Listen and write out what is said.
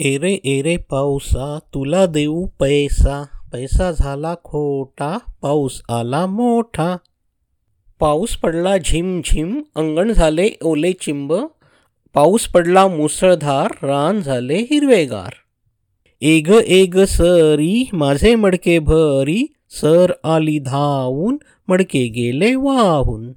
Array array पाऊसा तुला देऊ पैसा. पैसा झाला खोटा पाऊस आला मोठा. पाऊस पडला झिम झिम अंगण झाले ओले चिंब. पाऊस पडला मुसळधार रान झाले हिरवेगार. एग एग सरी माझे मडके भरी. सर आली धावून मडके गेले वाहून.